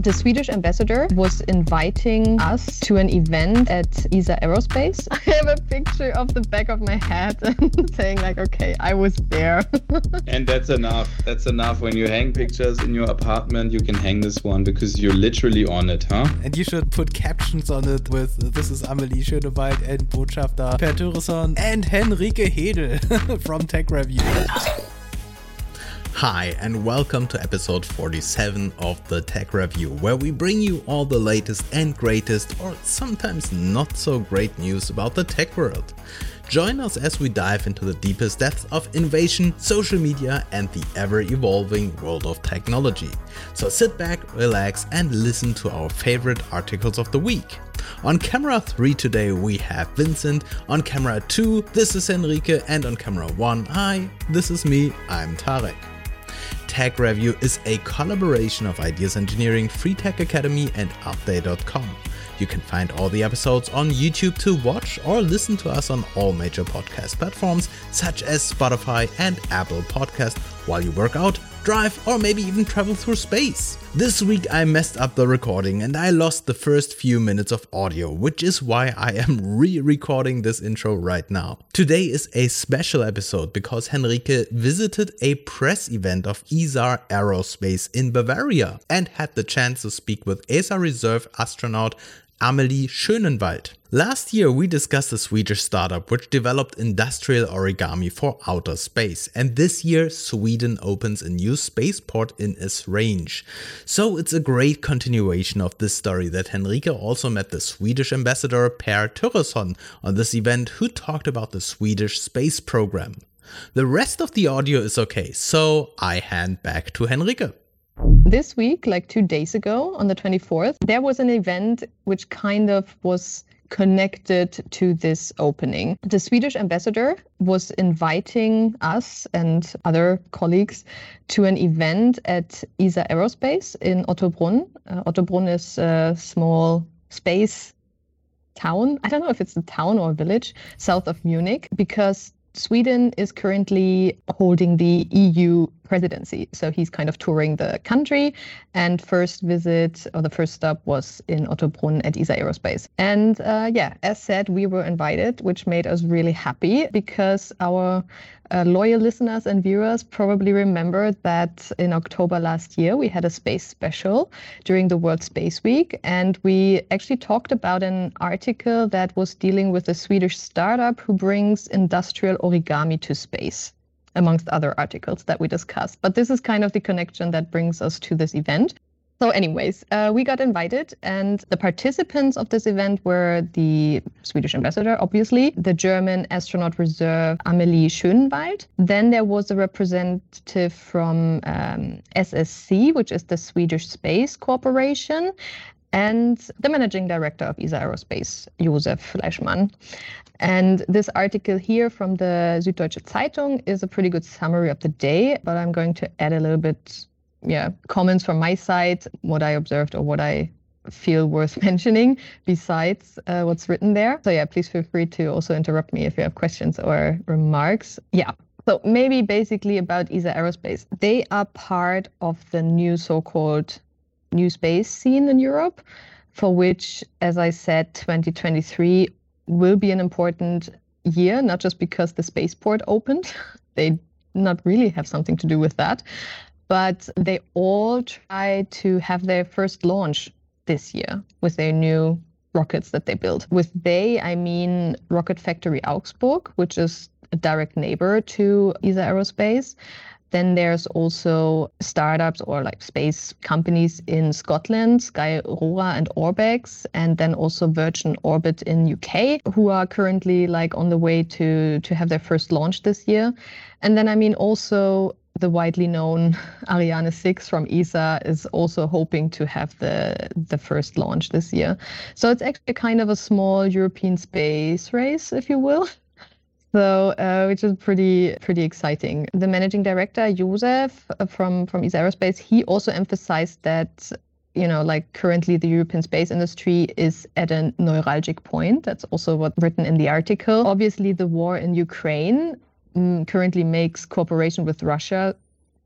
The Swedish ambassador was inviting us to an event at Isar Aerospace. I have a picture of the back of my head and saying like, okay, I was there. and that's enough. That's enough. When you hang pictures in your apartment, you can hang this one because you're literally on it, huh? And you should put captions on it with this is Amelie Schönenwald and Botschafter Per Thuresson and Henrike Hedel from Tech Review. Hi, and welcome to episode 47 of the Tech Review, where we bring you all the latest and greatest, or sometimes not so great news about the tech world. Join us as we dive into the deepest depths of innovation, social media, and the ever evolving world of technology. So sit back, relax, and listen to our favorite articles of the week. On camera 3 today we have Vincent, on camera 2 this is Henrike, and on camera 1 hi, this is me, I'm Tarek. Tech Review is a collaboration of Ideas Engineering, Free Tech Academy, and Update.com. You can find all the episodes on YouTube to watch or listen to us on all major podcast platforms such as Spotify and Apple Podcast while you work out drive, or maybe even travel through space. This week I messed up the recording and I lost the first few minutes of audio, which is why I am re recording this intro right now. Today is a special episode because Henrike visited a press event of Isar Aerospace in Bavaria and had the chance to speak with ESA Reserve astronaut Amelie Schönenwald. Last year, we discussed a Swedish startup which developed industrial origami for outer space, and this year, Sweden opens a new spaceport in Esrange. So it's a great continuation of this story that Henrike also met the Swedish ambassador Per Thuresson on this event, who talked about the Swedish space program. The rest of the audio is okay, so I hand back to Henrike. This week, like two days ago on the 24th, there was an event which kind of was connected to this opening. The Swedish ambassador was inviting us and other colleagues to an event at Isar Aerospace in Ottobrunn. Uh, Ottobrunn is a small space town. I don't know if it's a town or a village south of Munich because Sweden is currently holding the EU presidency. So he's kind of touring the country. And first visit or the first stop was in Ottobrunn at Isar Aerospace. And uh, yeah, as said, we were invited, which made us really happy because our uh, loyal listeners and viewers probably remember that in October last year we had a space special during the World Space Week, and we actually talked about an article that was dealing with a Swedish startup who brings industrial origami to space amongst other articles that we discussed. But this is kind of the connection that brings us to this event. So, anyways, uh, we got invited, and the participants of this event were the Swedish ambassador, obviously, the German astronaut reserve Amelie Schönenwald. Then there was a representative from um, SSC, which is the Swedish Space Corporation, and the managing director of Isar Aerospace, Josef Fleischmann. And this article here from the Süddeutsche Zeitung is a pretty good summary of the day, but I'm going to add a little bit, yeah, comments from my side, what I observed or what I feel worth mentioning besides uh, what's written there. So yeah, please feel free to also interrupt me if you have questions or remarks. Yeah. So maybe basically about Isar Aerospace. They are part of the new so-called new space scene in Europe, for which, as I said, 2023 will be an important year, not just because the spaceport opened. they not really have something to do with that, but they all try to have their first launch this year with their new rockets that they built. With they, I mean Rocket Factory Augsburg, which is a direct neighbor to Isar Aerospace. Then there's also startups or like space companies in Scotland, Sky Skyrora and Orbex, and then also Virgin Orbit in UK, who are currently like on the way to to have their first launch this year. And then I mean also the widely known Ariane 6 from ESA is also hoping to have the the first launch this year. So it's actually kind of a small European space race, if you will. So, uh, which is pretty pretty exciting. The managing director Josef uh, from from Isar Aerospace, he also emphasized that you know, like currently the European space industry is at a neuralgic point. That's also what written in the article. Obviously, the war in Ukraine um, currently makes cooperation with Russia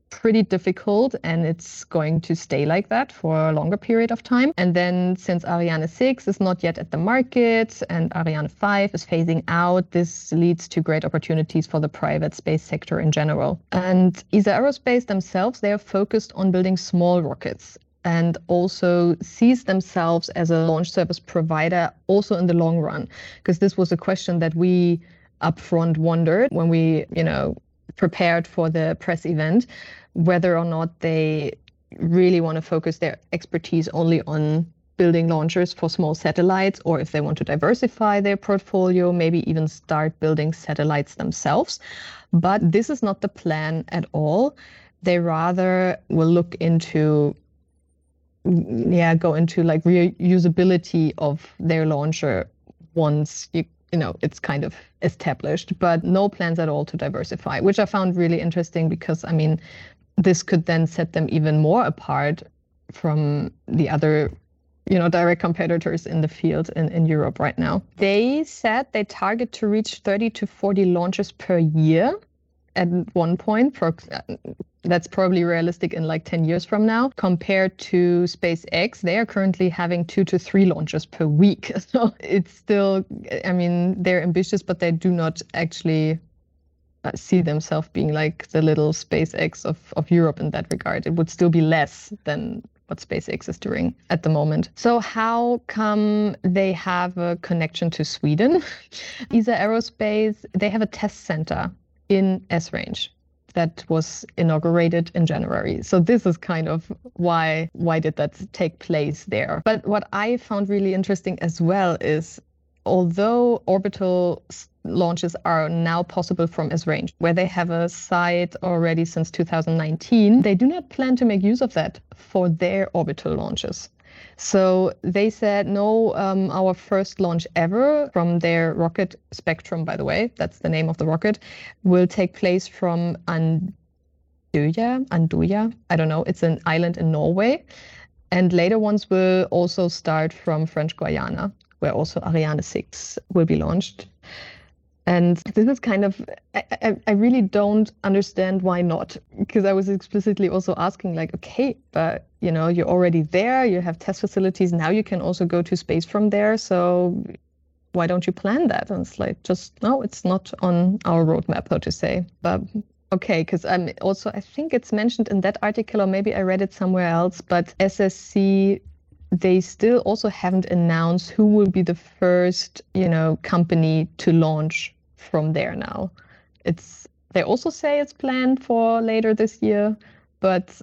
pretty difficult and it's going to stay like that for a longer period of time. And then since Ariane 6 is not yet at the market and Ariane 5 is phasing out, this leads to great opportunities for the private space sector in general. And Isar Aerospace themselves, they are focused on building small rockets and also sees themselves as a launch service provider also in the long run because this was a question that we upfront wondered when we you know prepared for the press event whether or not they really want to focus their expertise only on building launchers for small satellites or if they want to diversify their portfolio, maybe even start building satellites themselves. But this is not the plan at all. They rather will look into yeah, go into like reusability of their launcher once you you know it's kind of established, but no plans at all to diversify, which I found really interesting because I mean this could then set them even more apart from the other you know direct competitors in the field in, in Europe right now. They said they target to reach 30 to 40 launches per year at one point for that's probably realistic in like 10 years from now compared to SpaceX they are currently having 2 to 3 launches per week so it's still I mean they're ambitious but they do not actually uh, see themselves being like the little SpaceX of, of Europe in that regard. It would still be less than what SpaceX is doing at the moment. So, how come they have a connection to Sweden? Isar Aerospace, they have a test center in Esrange that was inaugurated in January. So this is kind of why why did that take place there. But what I found really interesting as well is although orbital launches are now possible from Esrange, where they have a site already since 2019. They do not plan to make use of that for their orbital launches. So they said, no, um, our first launch ever from their rocket Spectrum, by the way, that's the name of the rocket, will take place from Andøya, Andøya, I don't know, it's an island in Norway. And later ones will also start from French Guiana, where also Ariane 6 will be launched. And this is kind of, I, I, really don't understand why not. Because I was explicitly also asking, like, okay, but you know, you're already there, you have test facilities, now you can also go to space from there. So why don't you plan that? And it's like, just no, it's not on our roadmap, so to say. But okay, because I'm also, I think it's mentioned in that article, or maybe I read it somewhere else, but SSC they still also haven't announced who will be the first, you know, company to launch from there now. It's they also say it's planned for later this year, but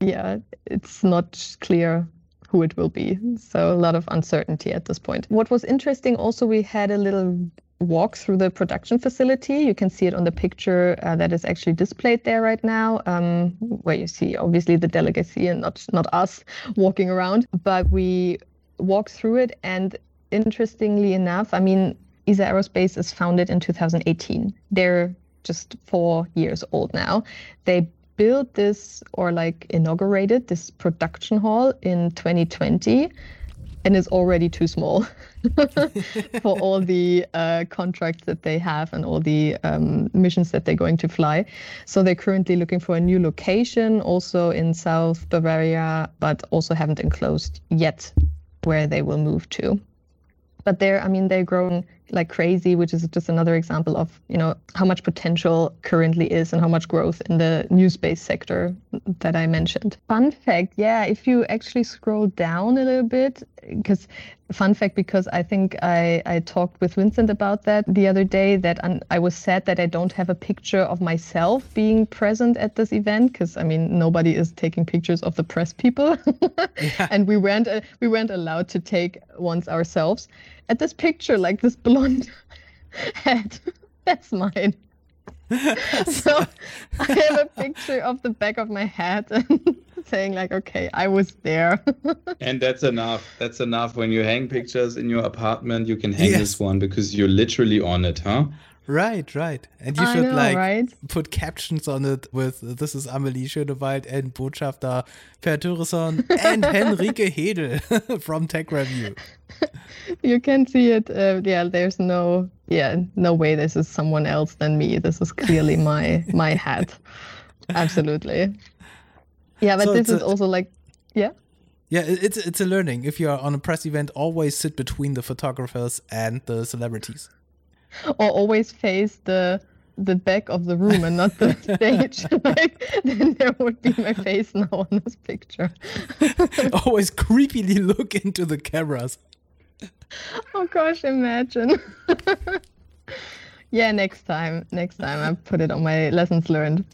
yeah, it's not clear who it will be. So a lot of uncertainty at this point. What was interesting also, we had a little walk through the production facility. You can see it on the picture uh, that is actually displayed there right now, um, where you see obviously the delegacy and not not us walking around. But we walked through it, and interestingly enough, I mean, Isar Aerospace is founded in 2018. They're just four years old now. They built this or like inaugurated this production hall in 2020 and it's already too small for all the uh, contracts that they have and all the um, missions that they're going to fly. So they're currently looking for a new location, also in South Bavaria, but also haven't enclosed yet where they will move to but they're i mean they're growing like crazy which is just another example of you know how much potential currently is and how much growth in the new space sector that i mentioned. Fun fact yeah if you actually scroll down a little bit because fun fact because I think I, I talked with Vincent about that the other day that I was sad that I don't have a picture of myself being present at this event because I mean nobody is taking pictures of the press people. Yeah. and we weren't uh, we weren't allowed to take ones ourselves at this picture like this blonde head that's mine so I have a picture of the back of my head and saying like, okay, I was there. and that's enough. That's enough. When you hang pictures in your apartment, you can hang yes. this one because you're literally on it, huh? Right, right. And you I should know, like right? put captions on it with this is Amelie Schönenwald and Botschafter Per Thuresson and Henrike Hedel from Tech Review. You can see it. Uh, yeah, there's no yeah, no way this is someone else than me. This is clearly my my hat. Absolutely. Yeah, but so this is a, also like, yeah. Yeah, it's it's a learning. If you're on a press event, always sit between the photographers and the celebrities. Or always face the the back of the room and not the stage. like, then there would be my face now on this picture. always creepily look into the cameras. Oh gosh, imagine. yeah, next time. Next time I put it on my lessons learned.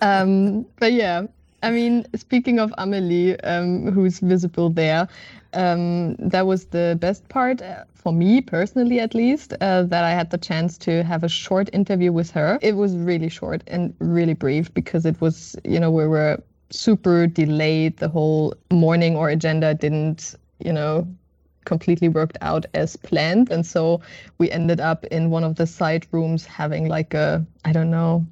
Um, but yeah, I mean, speaking of Amelie, um, who's visible there, um, that was the best part uh, for me personally, at least, uh, that I had the chance to have a short interview with her. It was really short and really brief because it was, you know, we were super delayed. The whole morning or agenda didn't, you know, completely worked out as planned. And so we ended up in one of the side rooms having like a, I don't know,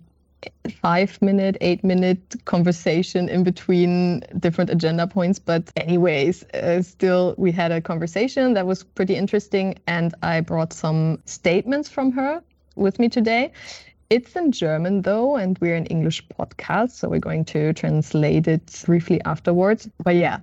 five minute, eight minute conversation in between different agenda points. But, anyways, uh, still, we had a conversation that was pretty interesting. And I brought some statements from her with me today. It's in German though, and we're an English podcast, so we're going to translate it briefly afterwards. But yeah,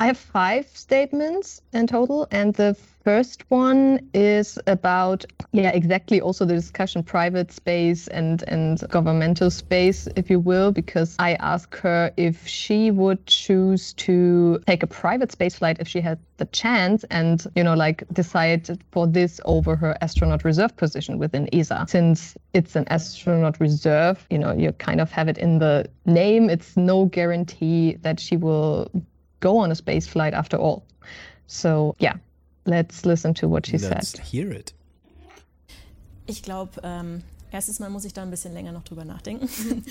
I have five statements in total, and the first one is about yeah exactly also the discussion private space and and governmental space if you will because i asked her if she would choose to take a private space flight if she had the chance and you know like decide for this over her astronaut reserve position within esa since it's an astronaut reserve you know you kind of have it in the name. It's no guarantee that she will go on a space flight after all. So yeah, let's listen to what she let's said. hear it. Ich glaube, ähm, erstens mal muss ich da ein bisschen länger noch drüber nachdenken.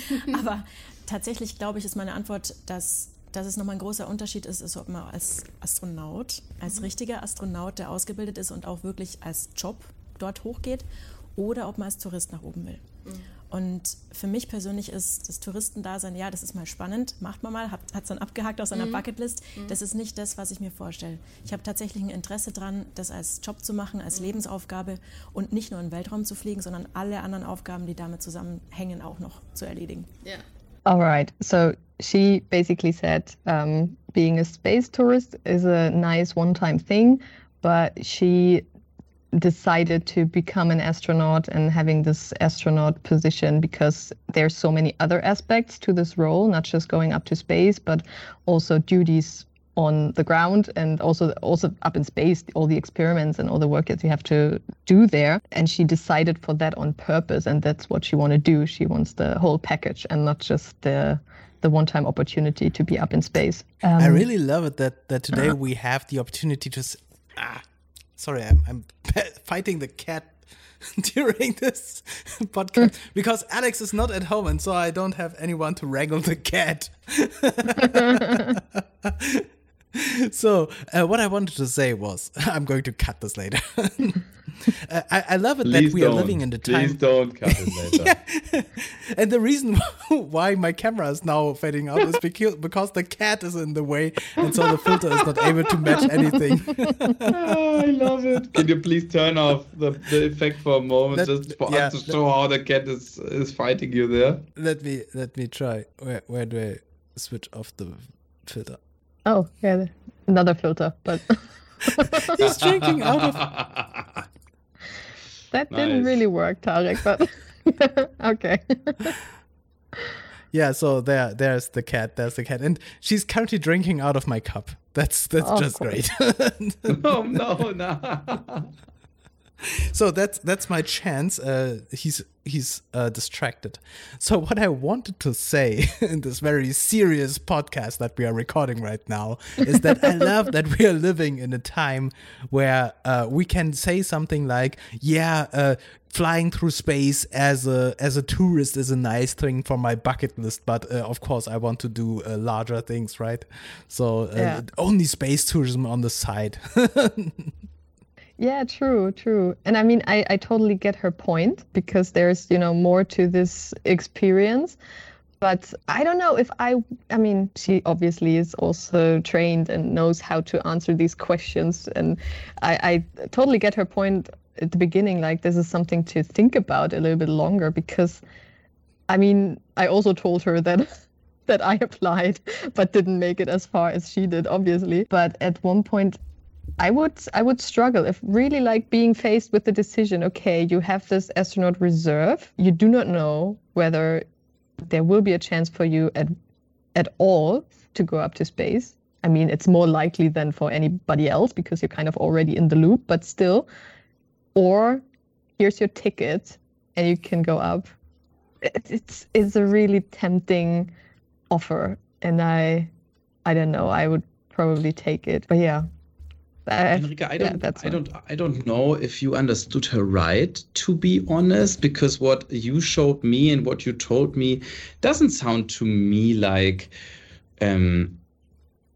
Aber tatsächlich glaube ich, ist meine Antwort, dass, dass es nochmal ein großer Unterschied ist, ist, ob man als Astronaut, als mhm. richtiger Astronaut, der ausgebildet ist und auch wirklich als Job dort hochgeht, oder ob man als Tourist nach oben will. Mhm. Und für mich persönlich ist das Touristendasein, ja, das ist mal spannend, macht man mal, hat es dann abgehakt aus seiner mhm. Bucketlist. Mhm. Das ist nicht das, was ich mir vorstelle. Ich habe tatsächlich ein Interesse daran, das als Job zu machen, als mhm. Lebensaufgabe und nicht nur in den Weltraum zu fliegen, sondern alle anderen Aufgaben, die damit zusammenhängen, auch noch zu erledigen. Yeah. All right. So she basically said um, being a space tourist is a nice one-time thing, but she decided to become an astronaut and having this astronaut position because there's so many other aspects to this role not just going up to space but also duties on the ground and also also up in space all the experiments and all the work that you have to do there. And she decided for that on purpose and that's what she want to do. She wants the whole package and not just the the one-time opportunity to be up in space. Um, i really love it that that today uh, we have the opportunity to ah, sorry, I'm, I'm fighting the cat during this podcast mm. because Alex is not at home and so I don't have anyone to wrangle the cat. so uh, what I wanted to say was, I'm going to cut this later. uh, I, I, love it Please that we don't. are living in the time. Please don't cut it later. yeah. And the reason why my camera is now fading out is because, because the cat is in the way, and so the filter is not able to match anything. oh, I love it. Can you please turn off the, the effect for a moment, let, just for yeah, us to show how the cat is is fighting you there? Let me let me try. Where where do I switch off the filter? Oh, yeah, another filter, but he's drinking out of. That nice. didn't really work, Tarek, but okay. yeah, so there, there's the cat. There's the cat, and she's currently drinking out of my cup. That's that's oh, just great. oh no, no so that's that's my chance. Uh, he's he's uh, distracted. So what I wanted to say in this very serious podcast that we are recording right now is that I love that we are living in a time where uh, we can say something like, "Yeah, uh, flying through space as a as a tourist is a nice thing for my bucket list, but uh, of course I want to do uh, larger things, right? So uh, yeah. only space tourism on the side." Yeah, true, true. And I mean, I, I totally get her point because there's, you know, more to this experience. But I don't know if I, I mean, she obviously is also trained and knows how to answer these questions. And I, I totally get her point at the beginning. Like, this is something to think about a little bit longer because I mean, I also told her that that I applied, but didn't make it as far as she did, obviously. But at one point, I would I would struggle if really like being faced with the decision. Okay, you have this astronaut reserve. You do not know whether there will be a chance for you at at all to go up to space. I mean, it's more likely than for anybody else because you're kind of already in the loop, but still. Or here's your ticket and you can go up. It's it's a really tempting offer, and I I don't know. I would probably take it, but yeah. Henrike, I don't, yeah, I don't, I don't know if you understood her right. To be honest, because what you showed me and what you told me doesn't sound to me like um,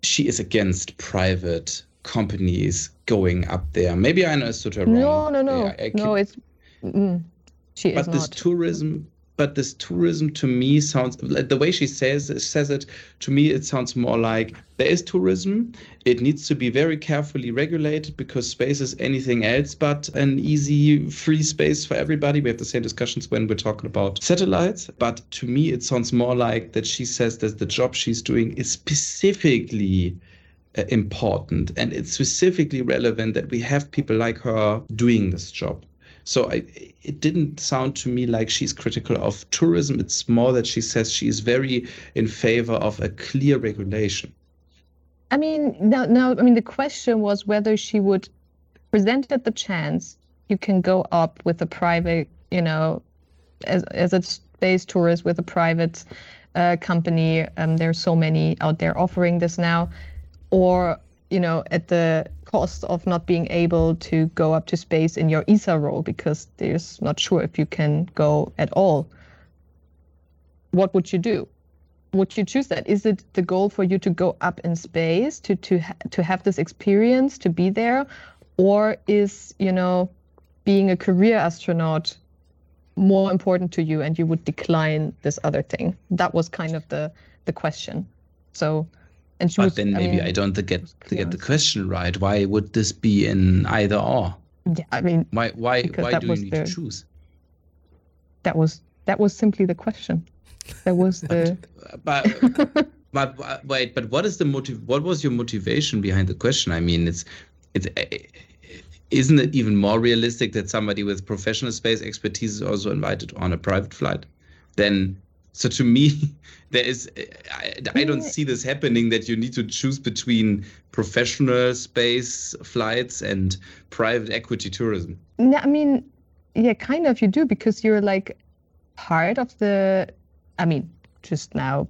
she is against private companies going up there. Maybe I understood her wrong. No, no, no, no. It's mm, she but this tourism but this tourism to me sounds the way she says says it to me it sounds more like there is tourism. It needs to be very carefully regulated because space is anything else but an easy free space for everybody. We have the same discussions when we're talking about satellites but to me it sounds more like that she says that the job she's doing is specifically uh, important and it's specifically relevant that we have people like her doing this job so I, it didn't sound to me like she's critical of tourism. It's more that she says she is very in favor of a clear regulation. I mean, now, now, I mean, the question was whether she would, presented the chance, you can go up with a private, you know, as as a space tourist with a private uh, company. Um, there's so many out there offering this now, or you know, at the cost of not being able to go up to space in your ESA role because there's not sure if you can go at all. What would you do? Would you choose that? Is it the goal for you to go up in space to to ha- to have this experience to be there, or is you know being a career astronaut more important to you and you would decline this other thing? That was kind of the the question. So and she but was, then maybe I, mean, I don't get to get the question right. Why would this be in either or? Yeah, I mean, why why why do you need the, to choose? That was that was simply the question. That was the. but, but, but wait, but what is the motive? What was your motivation behind the question? I mean, it's it's. Eh, eh, isn't it even more realistic that somebody with professional space expertise is also invited on a private flight? Then so to me, there is I, I, don't see this happening that you need to choose between professional space flights and private equity tourism. No, I mean, yeah, kind of you do because you're like part of the. I mean, just now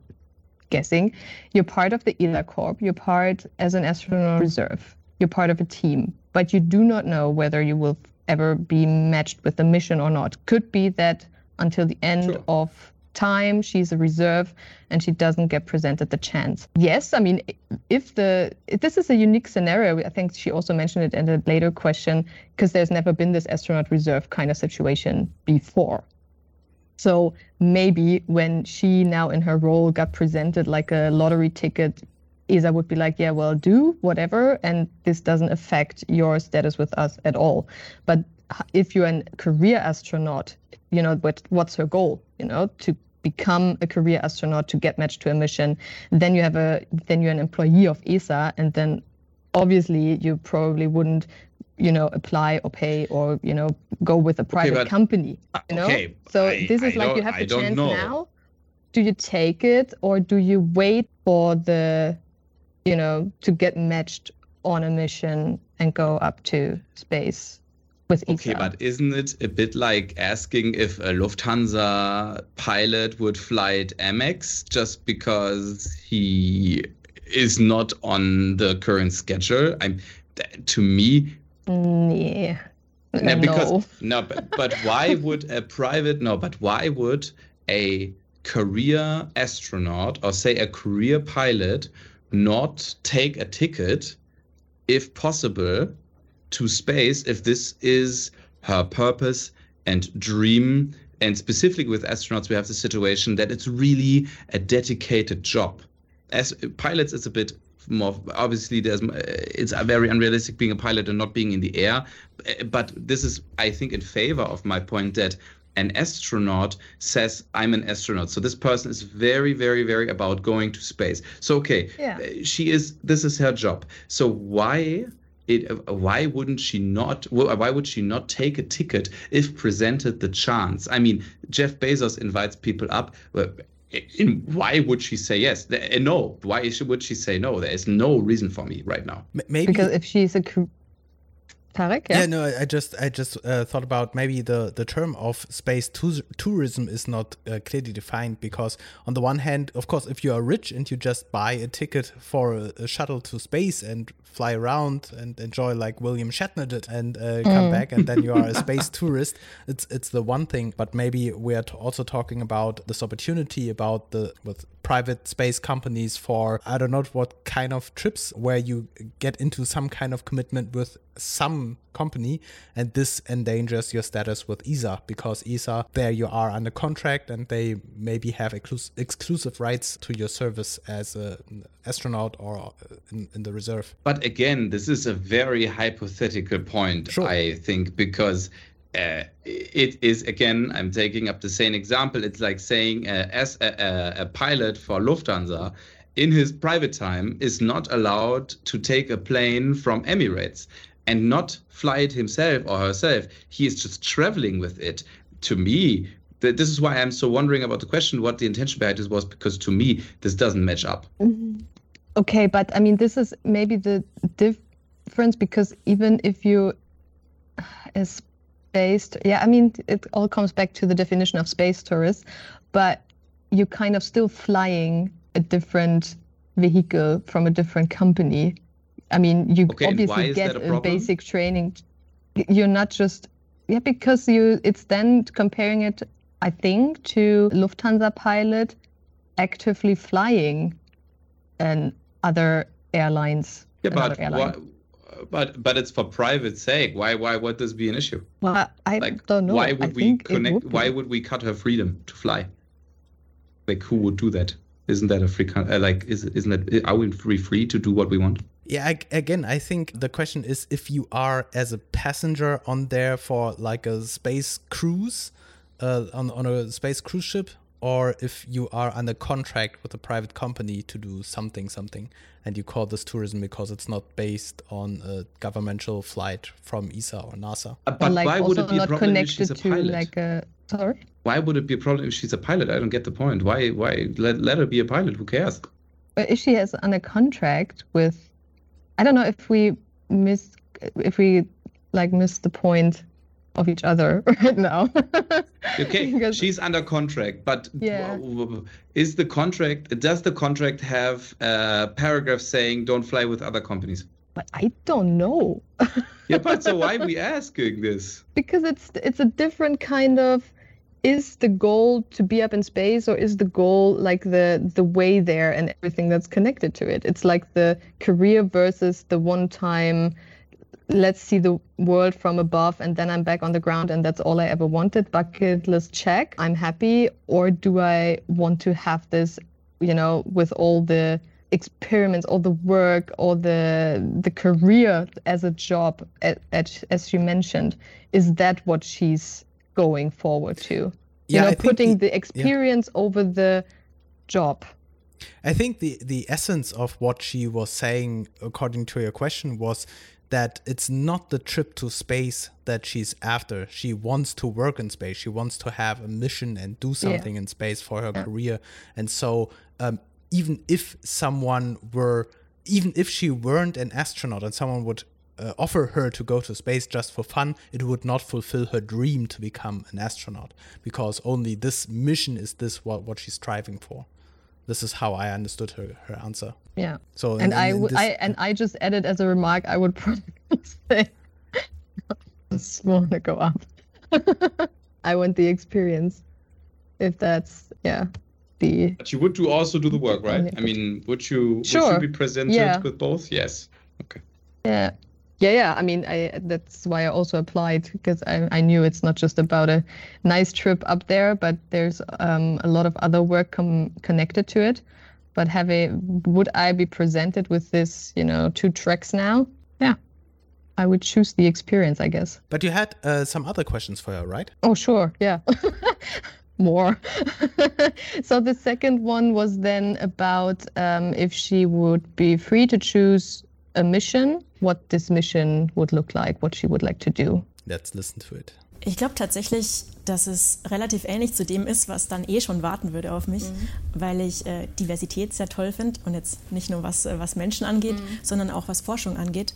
guessing, you're part of the ELA Corp. You're part as an astronaut reserve. You're part of a team, but you do not know whether you will ever be matched with the mission or not. Could be that until the end sure. of time she's a reserve and she doesn't get presented the chance yes i mean if the if this is a unique scenario i think she also mentioned it in a later question because there's never been this astronaut reserve kind of situation before so maybe when she now in her role got presented like a lottery ticket ESA would be like, yeah, well, do whatever, and this doesn't affect your status with us at all. But if you're a career astronaut, you know, what, what's her goal? You know, to become a career astronaut to get matched to a mission. Then you have a then you're an employee of ESA, and then obviously you probably wouldn't you know apply or pay or you know go with a private okay, but, company uh, you know okay, so I, this is I like you have the chance know. now do you take it or do you wait for the you know to get matched on a mission and go up to space with. Okay, but isn't it a bit like asking if a Lufthansa pilot would fly at Amex just because he is not on the current schedule? I'm to me. Mm, yeah. No, because no, no but, but why would a private no, but why would a career astronaut or say a career pilot not take a ticket if possible to space if this is her purpose and dream. And specifically with astronauts, we have the situation that it's really a dedicated job. As pilots, it's a bit more obviously there's it's very unrealistic being a pilot and not being in the air but this is i think in favor of my point that an astronaut says i'm an astronaut so this person is very very very about going to space so okay Yeah. uh, she is this is her job so why it uh, why wouldn't she not why would she not take a ticket if presented the chance? I mean jeff bezos invites people up in, why would she say yes? The- uh, no. Why is she- would she say no? There is no reason for me right now. Maybe Because if she's a cr- Tarek, yeah. Yeah, no, I just I just uh, thought about maybe the the term of space tou- tourism is not uh, clearly defined because on the one hand, of course, if you are rich and you just buy a ticket for a, a shuttle to space and fly around and enjoy like William Shatner did and uh, come back and then you are a space tourist, it's it's the one thing. But maybe we are t- also talking about this opportunity about the with private space companies for I don't know what kind of trips where you get into some kind of commitment with some company and this endangers your status with ESA because ESA there you are under contract and they maybe have exclus- exclusive rights to your service as an astronaut or in, in the reserve. But again, this is a very hypothetical point, Sure. I think, because uh, it is again. I'm taking up the same example. It's like saying uh, as a, a, pilot for Lufthansa in his private time is not allowed to take a plane from Emirates and not fly it himself or herself. He is just traveling with it. To me, th- this is why I'm so wondering about the question what the intention behind this was, because to me, this doesn't match up. Okay, but I mean, this is maybe the difference because even if you is based, yeah, I mean, it all comes back to the definition of space tourist, but you're kind of still flying a different vehicle from a different company. I mean, you Okay, obviously get a a basic training. You're not just yeah, because you it's then comparing it, I think, to Lufthansa pilot actively flying and other airlines. Yeah, but airline. why, but but it's for private sake. Why why would this be an issue? Well, I Like don't know. why I would we think connect? would. Why would we cut her freedom to fly? Like who would do that? Isn't that a free? con- Uh, like is isn't that are we free free to do what we want? Yeah, I, again, I think the question is if you are as a passenger on there for like a space cruise, uh, on on a space cruise ship, or if you are under contract with a private company to do something something, and you call this tourism because it's not based on a governmental flight from ESA or NASA. Uh, But like why would it be a not problem if she's a to pilot? like a sorry. Why would it be a problem if she's a pilot? I don't get the point. Why why let, let her be a pilot? Who cares? But if she has under contract with, I don't know if we miss if we like miss the point of each other right now. Okay, Because- she's under contract, but Yeah. is the contract does the contract have a paragraph saying don't fly with other companies? but I don't know. Yeah, but so why are we asking this? because it's it's a different kind of is the goal to be up in space or is the goal like the the way there and everything that's connected to it it's like the career versus the one time let's see the world from above and then i'm back on the ground and that's all i ever wanted. Bucket list check. I'm happy or do i want to have this you know with all the experiments all the work all the the career as a job a- as, as you mentioned is that what she's going forward to? You Yeah, know I putting the- the experience over the job I think the the essence of what she was saying, according to your question, was that it's not the trip to space that she's after. She wants to work in space. She wants to have a mission and do something in space for her career. And so, um, even if someone were, even if she weren't an astronaut and someone would uh, offer her to go to space just for fun, it would not fulfill her dream to become an astronaut because only this mission is this what what she's striving for. This is how I understood her her answer. yeah So and in- I in would this- I and I just added as a remark I would probably say just want to go up. I want the experience. If that's yeah, the But you would do also do the work, right? I mean, would you would Sure. you be presented Yeah. with both? Yes. Okay. yeah. Yeah, yeah. I mean, I that's why I also applied because I, I knew it's not just about a nice trip up there, but there's um, a lot of other work com- connected to it. But having would I be presented with this, you know, two tracks now? Yeah, I would choose the experience, I guess. But you had uh, some other questions for her, right? Oh, sure. Yeah. More. so the second one was then about um, if she would be free to choose a mission, what this mission would look like, what she would like to do. Let's listen to it. Ich glaube tatsächlich, dass es relativ ähnlich zu dem ist, was dann eh schon warten würde auf mich, mhm. weil ich äh, Diversität sehr toll finde und jetzt nicht nur was, äh, was Menschen angeht, mhm. sondern auch was Forschung angeht.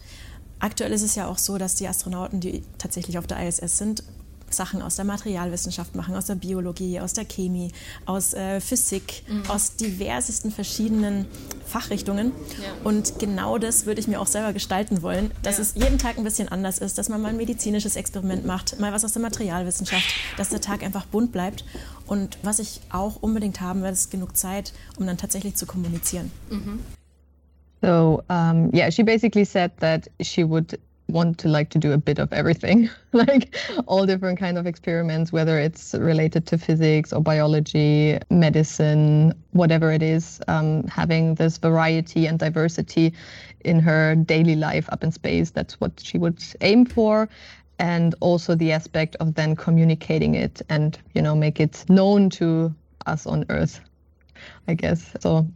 Aktuell ist es ja auch so, dass die Astronauten, die tatsächlich auf der ISS sind, Sachen aus der Materialwissenschaft machen, aus der Biologie, aus der Chemie, aus äh, Physik, mhm. aus diversesten verschiedenen Fachrichtungen. Ja. Und genau das würde ich mir auch selber gestalten wollen, dass ja. es jeden Tag ein bisschen anders ist, dass man mal ein medizinisches Experiment macht, mal was aus der Materialwissenschaft, dass der Tag einfach bunt bleibt. Und was ich auch unbedingt haben werde, ist genug Zeit, um dann tatsächlich zu kommunizieren. Mhm. So, um, yeah, she basically said that she would want to like to do a bit of everything like all different kind of experiments whether it's related to physics or biology medicine whatever it is um, having this variety and diversity in her daily life up in space that's what she would aim for. And also the aspect of then communicating it and you know make it known to us on earth i guess. So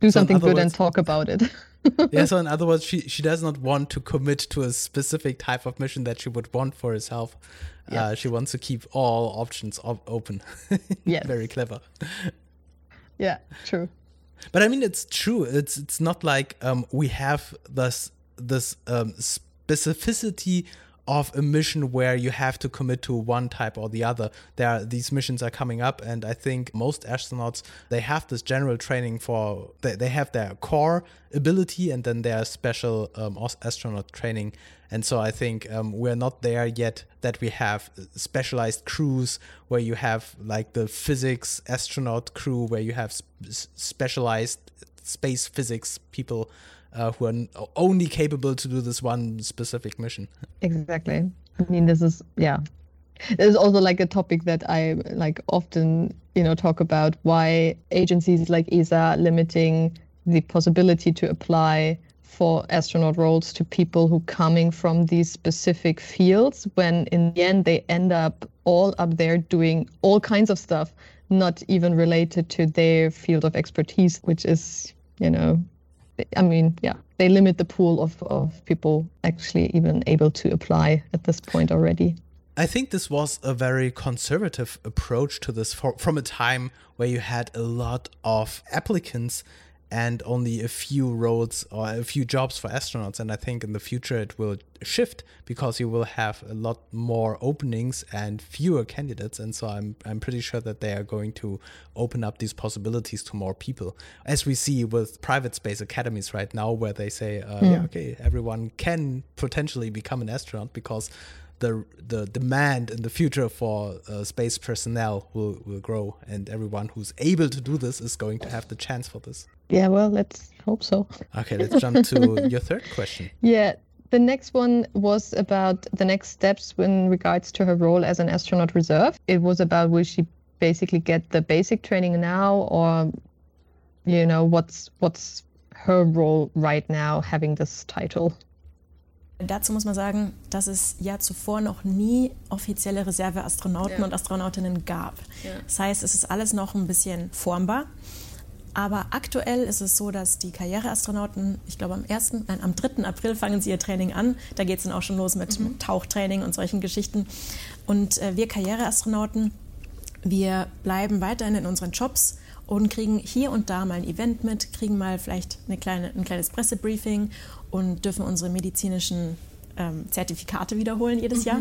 do so something good words, and talk about it yeah, so in other words, she she does not want to commit to a specific type of mission that she would want for herself. Yes. Uh, she wants to keep all options op open. yes. Very clever. Yeah, true. But I mean, it's true. It's it's not like um, we have this this um, specificity of a mission where you have to commit to one type or the other. There are, these missions are coming up, and I think most astronauts they have this general training for they, they have their core ability and then their special um, astronaut training. And so I think um, we're not there yet that we have specialized crews where you have like the physics astronaut crew where you have sp- specialized space physics people uh, who are only capable to do this one specific mission. Exactly. I mean, this is yeah. This is also like a topic that I like often, you know, talk about why agencies like ESA limiting the possibility to apply for astronaut roles to people who coming from these specific fields when in the end they end up all up there doing all kinds of stuff not even related to their field of expertise which is you know I mean, yeah, they limit the pool of, of people actually even able to apply at this point already. I think this was a very conservative approach to this for, from a time where you had a lot of applicants and only a few roles or a few jobs for astronauts. And I think in the future it will shift because you will have a lot more openings and fewer candidates. And so I'm I'm pretty sure that they are going to open up these possibilities to more people, as we see with private space academies right now, where they say, uh, mm. yeah, okay, everyone can potentially become an astronaut because the the demand in the future for uh, space personnel will will grow, and everyone who's able to do this is going to have the chance for this. Yeah, well, let's hope so. Okay, let's jump to your third question. Yeah, the next one was about the next steps in regards to her role as an astronaut reserve. It was about will she basically get the basic training now, or you know, what's what's her role right now having this title? Dazu muss man sagen, dass es ja zuvor noch nie offizielle Reserveastronauten ja. und Astronautinnen gab. Ja. Das heißt, es ist alles noch ein bisschen formbar. Aber aktuell ist es so, dass die Karriereastronauten, ich glaube am 1., nein, am 3. April fangen sie ihr Training an. Da geht es dann auch schon los mit, mhm. mit, Tauchtraining und solchen Geschichten. Und äh, wir Karriereastronauten, wir bleiben weiterhin in unseren Jobs und kriegen hier und da mal ein Event mit, kriegen mal vielleicht eine kleine, ein kleines Pressebriefing und dürfen unsere medizinischen ähm, Zertifikate wiederholen jedes mhm. Jahr.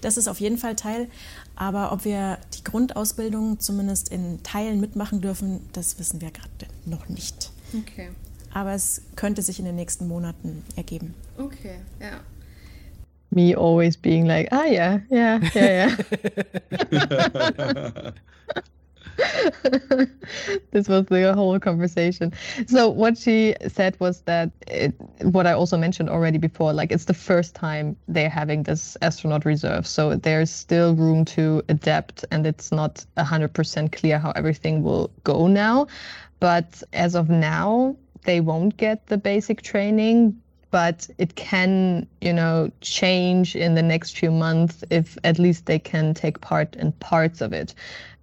Das ist auf jeden Fall Teil. Aber ob wir die Grundausbildung zumindest in Teilen mitmachen dürfen, das wissen wir gerade noch nicht. Okay. Aber es könnte sich in den nächsten Monaten ergeben. Okay, ja. Me always being like, ah, yeah, yeah, yeah, yeah. this was the whole conversation. So what she said was that it, what I also mentioned already before, like it's the first time they're having this astronaut reserve, so there's still room to adapt, and it's not hundred percent clear how everything will go now. But as of now, they won't get the basic training but it can, you know, change in the next few months if at least they can take part in parts of it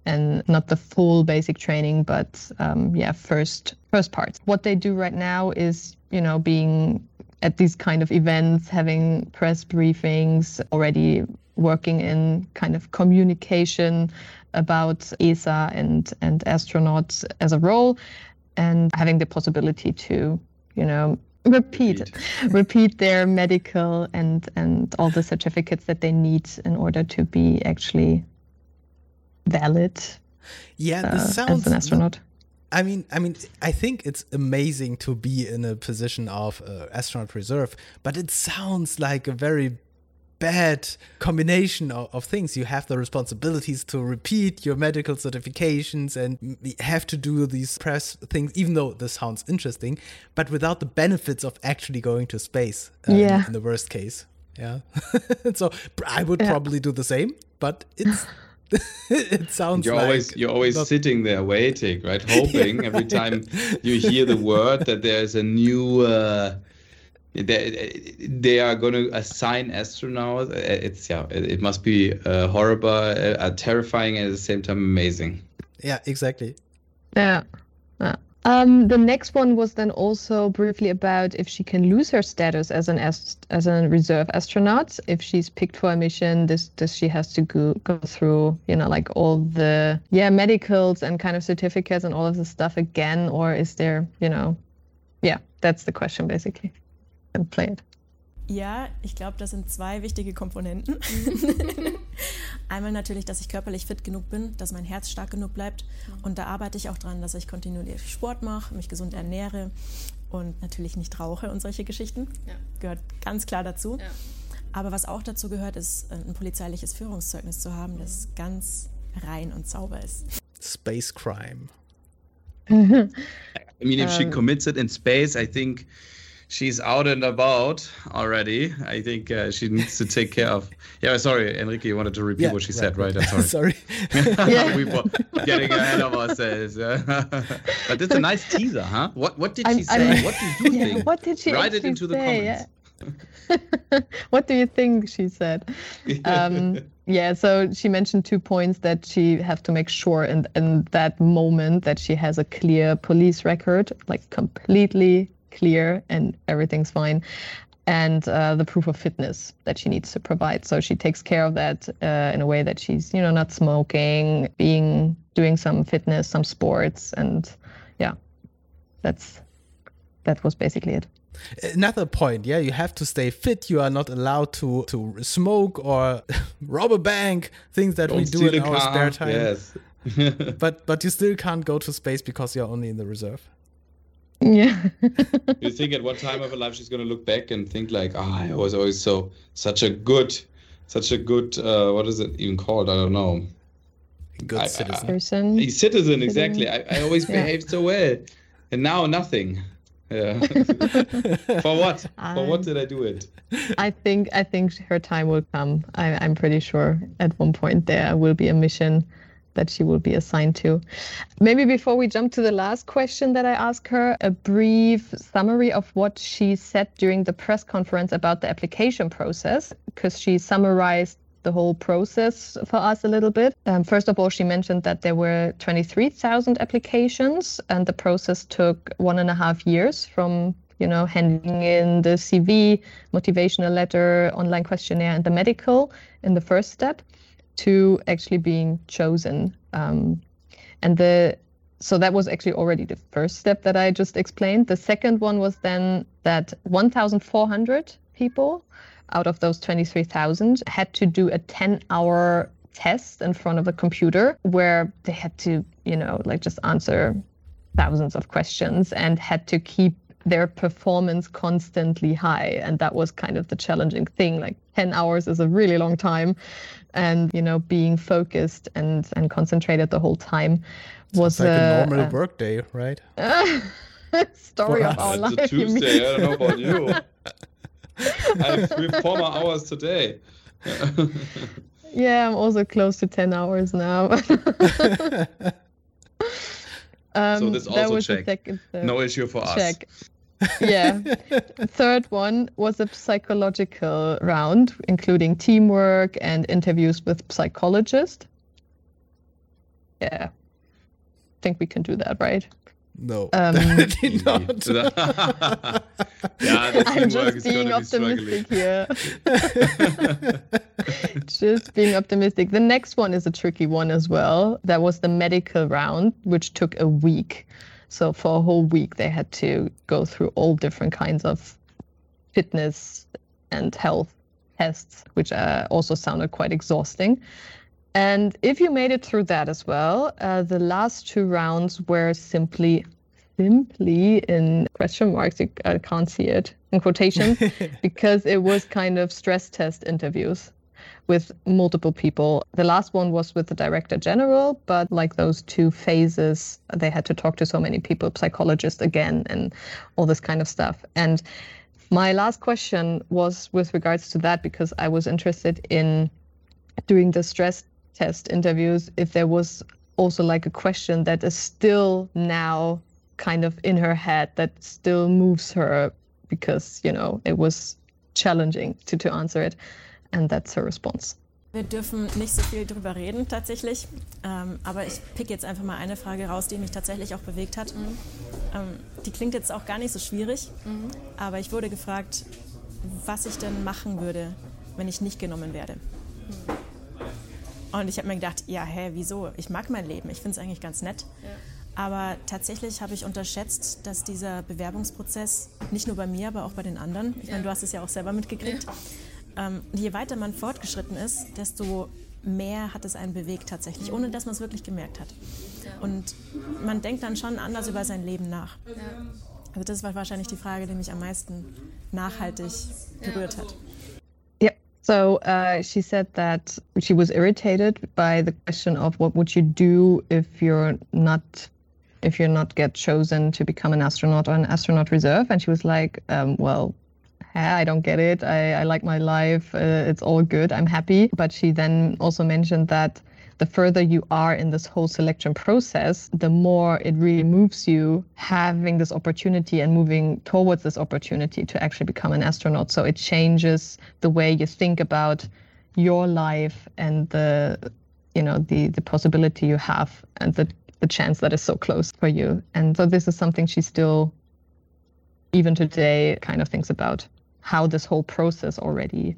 and not the full basic training, but um, yeah, first first parts. What they do right now is, you know, being at these kind of events, having press briefings, already working in kind of communication about ESA and and astronauts as a role, and having the possibility to, you know, repeat repeat their medical and and all the certificates that they need in order to be actually valid Yeah, uh, this sounds as an astronaut. I mean, I mean, I think it's amazing to be in a position of uh, astronaut reserve, but it sounds like a very bad combination of, of things. You have the responsibilities to repeat your medical certifications and have to do these press things, even though this sounds interesting, but without the benefits of actually going to space. uh, in- Yeah. In, the worst case. Yeah. so I would Yeah. probably do the same, but it's. it sounds You're like always you're always not- sitting there waiting, right? Hoping every time you hear the word that there's a new uh, they, they are going to assign astronauts. It's yeah, it, it must be uh, horrible, uh, uh, terrifying, and at the same time amazing. Yeah, exactly. Yeah. yeah. Um, the next one was then also briefly about if she can lose her status as an ast- as a reserve astronaut if she's picked for a mission. This does she has to go go through you know like all the yeah medicals and kind of certificates and all of the stuff again, or is there you know yeah that's the question basically. And play it. Ja, ich glaube, das sind zwei wichtige Komponenten. Einmal natürlich, dass ich körperlich fit genug bin, dass mein Herz stark genug bleibt. Und da arbeite ich auch dran, dass ich kontinuierlich Sport mache, mich gesund ernähre und natürlich nicht rauche und solche Geschichten. Ja. Gehört ganz klar dazu. Ja. Aber was auch dazu gehört, ist ein polizeiliches Führungszeugnis zu haben, das ganz rein und sauber ist. Space crime. I mean, if she Um, commits it in space, I think she's out and about already. I think uh, she needs to take care of. Yeah, sorry, Henrike, you wanted to repeat what she said, right? I'm sorry. Sorry. Yeah. we were getting ahead of ourselves. but it's a nice teaser, huh? What What did she I'm- say? I'm- what do you Yeah, think? what did she Write it actually into the say? comments. what do you think she said? um, yeah, so she mentioned two points that she have to make sure in, in that moment that she has a clear police record, like completely clear and everything's fine. And uh, the proof of fitness that she needs to provide. So she takes care of that uh, in a way that she's, you know, not smoking, being doing some fitness, some sports, and yeah, that's that was basically it. Another point, yeah, you have to stay fit. You are not allowed to to smoke or rob a bank, things that we Don't do in our car. spare time. Yes. But but you still can't go to space because you're only in the reserve. Yeah. you think at what time of her life she's going to look back and think like, ah, I was always so such a good, such a good. Uh, what is it even called? I don't know. Good I- I- citizen. person. A citizen, exactly. I, I always Yeah. behaved so well, and now nothing. Yeah. For what? For what did I do it? I think I think her time will come. I, I'm pretty sure at one point there will be a mission that she will be assigned to. Maybe before we jump to the last question that I asked her, a brief summary of what she said during the press conference about the application process, because she summarized the whole process for us a little bit. Um, first of all, she mentioned that there were 23,000 applications, and the process took one and a half years from you know handing in the CV, motivational letter, online questionnaire, and the medical in the first step to actually being chosen. Um, and the so that was actually already the first step that I just explained. The second one was then that 1,400 people out of those 23,000 had to do a 10 hour test in front of a computer where they had to, you know, like just answer thousands of questions and had to keep their performance constantly high. And that was kind of the challenging thing. Like 10 hours is a really long time. And, you know, being focused and, and concentrated the whole time was It's like a uh, normal uh, work day, right? story of our life It's life. a you mean. Tuesday. I don't know about you. I have three, four more hours today. Yeah, I'm also close to 10 hours now. Um, So this that also was check. second no issue for us. check. yeah. Third one was a psychological round, including teamwork and interviews with psychologists. Yeah. I think we can do that, right? No, Um, definitely not. yeah, I'm just being gonna be optimistic here. just being optimistic. The next one is a tricky one as well. That was the medical round, which took a week. So for a whole week, they had to go through all different kinds of fitness and health tests, which uh, also sounded quite exhausting. And if you made it through that as well, uh, the last two rounds were simply, simply in question marks. You, I can't see it in quotation because it was kind of stress test interviews with multiple people. The last one was with the director general, but like those two phases, they had to talk to so many people, psychologists again, and all this kind of stuff. And my last question was with regards to that because I was interested in doing the stress test interviews if there was also like a question that is still now kind of in her head that still moves her because you know it was challenging to, to answer it and that's her response Wir dürfen nicht so viel drüber reden tatsächlich, ähm, aber ich pick jetzt einfach mal eine Frage raus, die mich tatsächlich auch bewegt hat. Ähm, die klingt jetzt auch gar nicht so schwierig, aber ich wurde gefragt, was ich denn machen würde, wenn ich nicht genommen werde. Und ich habe mir gedacht, ja, hä, wieso? Ich mag mein Leben, ich finde es eigentlich ganz nett. Aber tatsächlich habe ich unterschätzt, dass dieser Bewerbungsprozess nicht nur bei mir, aber auch bei den anderen, ich meine, du hast es ja auch selber mitgekriegt, ähm, je weiter man fortgeschritten ist, desto mehr hat es einen bewegt tatsächlich, ohne dass man es wirklich gemerkt hat. Und man denkt dann schon anders über sein Leben nach. Also das war wahrscheinlich die Frage, die mich am meisten nachhaltig berührt hat. So uh, she said that she was irritated by the question of what would you do if you're not if you're not get chosen to become an astronaut or an astronaut reserve, and she was like, um, well. I don't get it. I, I like my life. Uh, it's all good. I'm happy. But she then also mentioned that the further you are in this whole selection process, the more it really moves you having this opportunity and moving towards this opportunity to actually become an astronaut. So it changes the way you think about your life and the you know the the possibility you have and the the chance that is so close for you. And so this is something she still even today kind of thinks about how this whole process already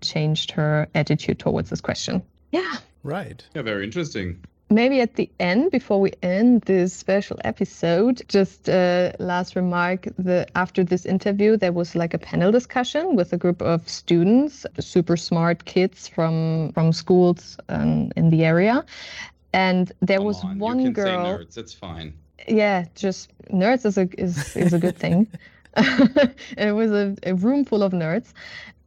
changed her attitude towards this question. Yeah. Right. Yeah, very interesting. Maybe at the end, before we end this special episode, just uh, last remark: the after this interview, there was like a panel discussion with a group of students, super smart kids from from schools um, in the area, and there Come was on, one you can girl. Say nerds, that's fine. Yeah, just nerds is a is is a good thing. it was a, a room full of nerds,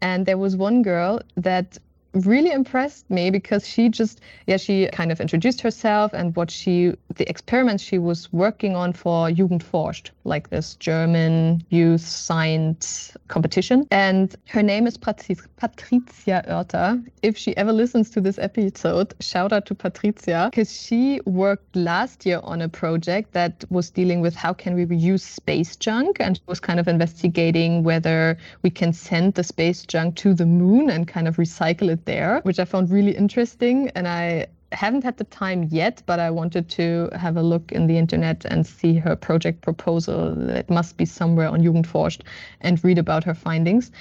and there was one girl that really impressed me because she just yeah she kind of introduced herself and what she the experiments she was working on for Jugend forscht like this German youth science competition. And her name is Patri- Patricia Oerter. If she ever listens to this episode shout out to Patricia because she worked last year on a project that was dealing with how can we reuse space junk and was kind of investigating whether we can send the space junk to the moon and kind of recycle it there, which I found really interesting. And I haven't had the time yet, but I wanted to have a look in the internet and see her project proposal. It must be somewhere on Jugend forscht and read about her findings.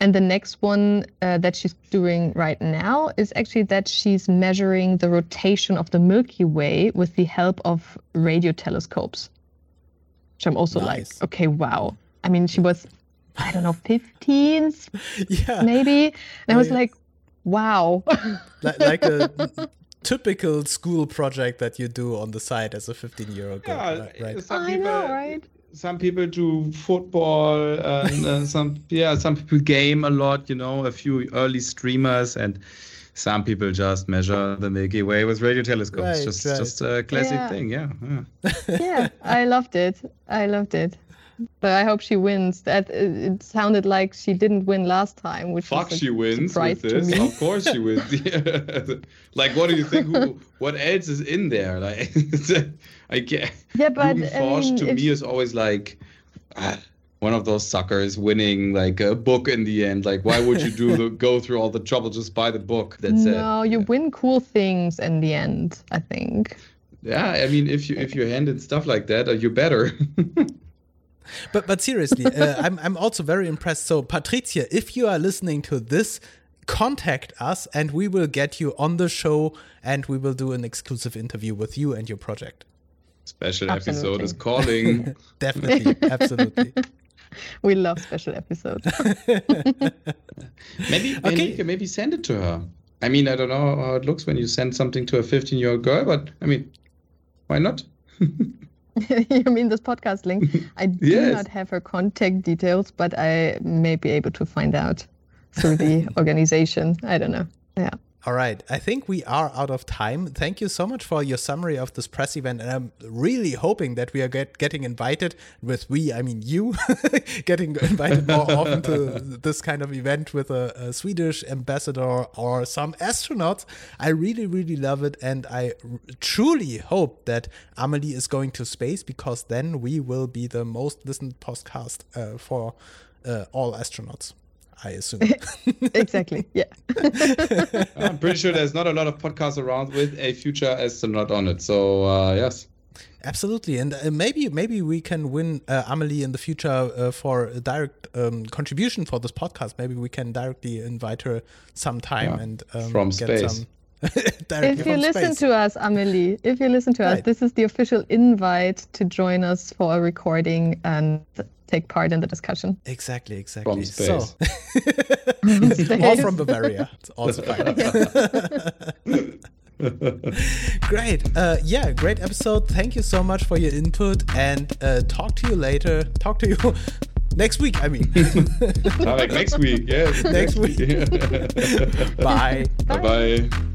And the next one uh, that she's doing right now is actually that she's measuring the rotation of the Milky Way with the help of radio telescopes. Which I'm also Nice. like, okay, wow. I mean, she was, I don't know, 15 Yeah. maybe. And I was like, wow. Like, like a typical school project that you do on the side as a 15 year old girl. Yeah, right? right. Some I people, know, right? Some people do football, and uh, some yeah, some people game a lot. You know, a few early streamers, and some people just measure the Milky Way with radio telescopes. Right, just right. just a classic Yeah. thing. Yeah, yeah. yeah, I loved it. I loved it. But I hope she wins. That it, it sounded like she didn't win last time, which Fuck, she wins with this. Of course she wins. Like, what do you think? Who, what else is in there? Like, I get. Yeah, but I mean, to if- me is always like, ah, one of those suckers winning like a book in the end. Like, why would you do the, go through all the trouble just buy the book? That's it. No, you win cool things in the end, I think. Yeah, I mean, if you if you hand in stuff like that, uh, you better. But but seriously, uh, I'm I'm also very impressed. So Patricia, if you are listening to this, contact us and we will get you on the show and we will do an exclusive interview with you and your project. Special episode is calling. Definitely, absolutely. We love special episodes. maybe Okay. maybe maybe send it to her. I mean, I don't know how it looks when you send something to a 15 year old girl, but I mean, why not? you mean this podcast link? I do Yes. not have her contact details, but I may be able to find out through the organization. I don't know. Yeah. All right. I think we are out of time. Thank you so much for your summary of this press event. And I'm really hoping that we are get, getting invited with we, I mean you, getting invited more often to this kind of event with a, a Swedish ambassador or some astronauts. I really, really love it. And I r- truly hope that Amelie is going to space because then we will be the most listened podcast uh, for uh, all astronauts. I assume. Exactly. Yeah. I'm pretty sure there's not a lot of podcasts around with a future astronaut on it. So uh, yes, Absolutely, and uh, maybe maybe we can win uh, Amelie in the future uh, for a direct um, contribution for this podcast. Maybe we can directly invite her sometime Yeah, and um, from get space. some directly If you listen space. to us, Amelie, if you listen to us, this is the official invite to join us for a recording and take part in the discussion. exactly, exactly. from So, space. or from Bavaria, it's also fine. great, uh, yeah, great episode. Thank you so much for your input, and uh, talk to you later. Talk to you next week. I mean, like next week. Yes. Next week. bye. bye bye.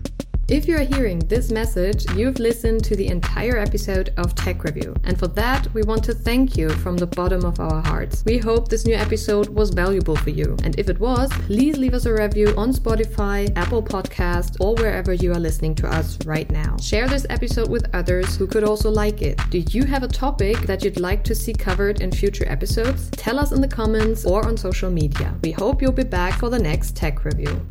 If you are hearing this message, you've listened to the entire episode of Tech Review. And for that, we want to thank you from the bottom of our hearts. We hope this new episode was valuable for you. And if it was, please leave us a review on Spotify, Apple Podcast, or wherever you are listening to us right now. Share this episode with others who could also like it. Do you have a topic that you'd like to see covered in future episodes? Tell us in the comments or on social media. We hope you'll be back for the next Tech Review.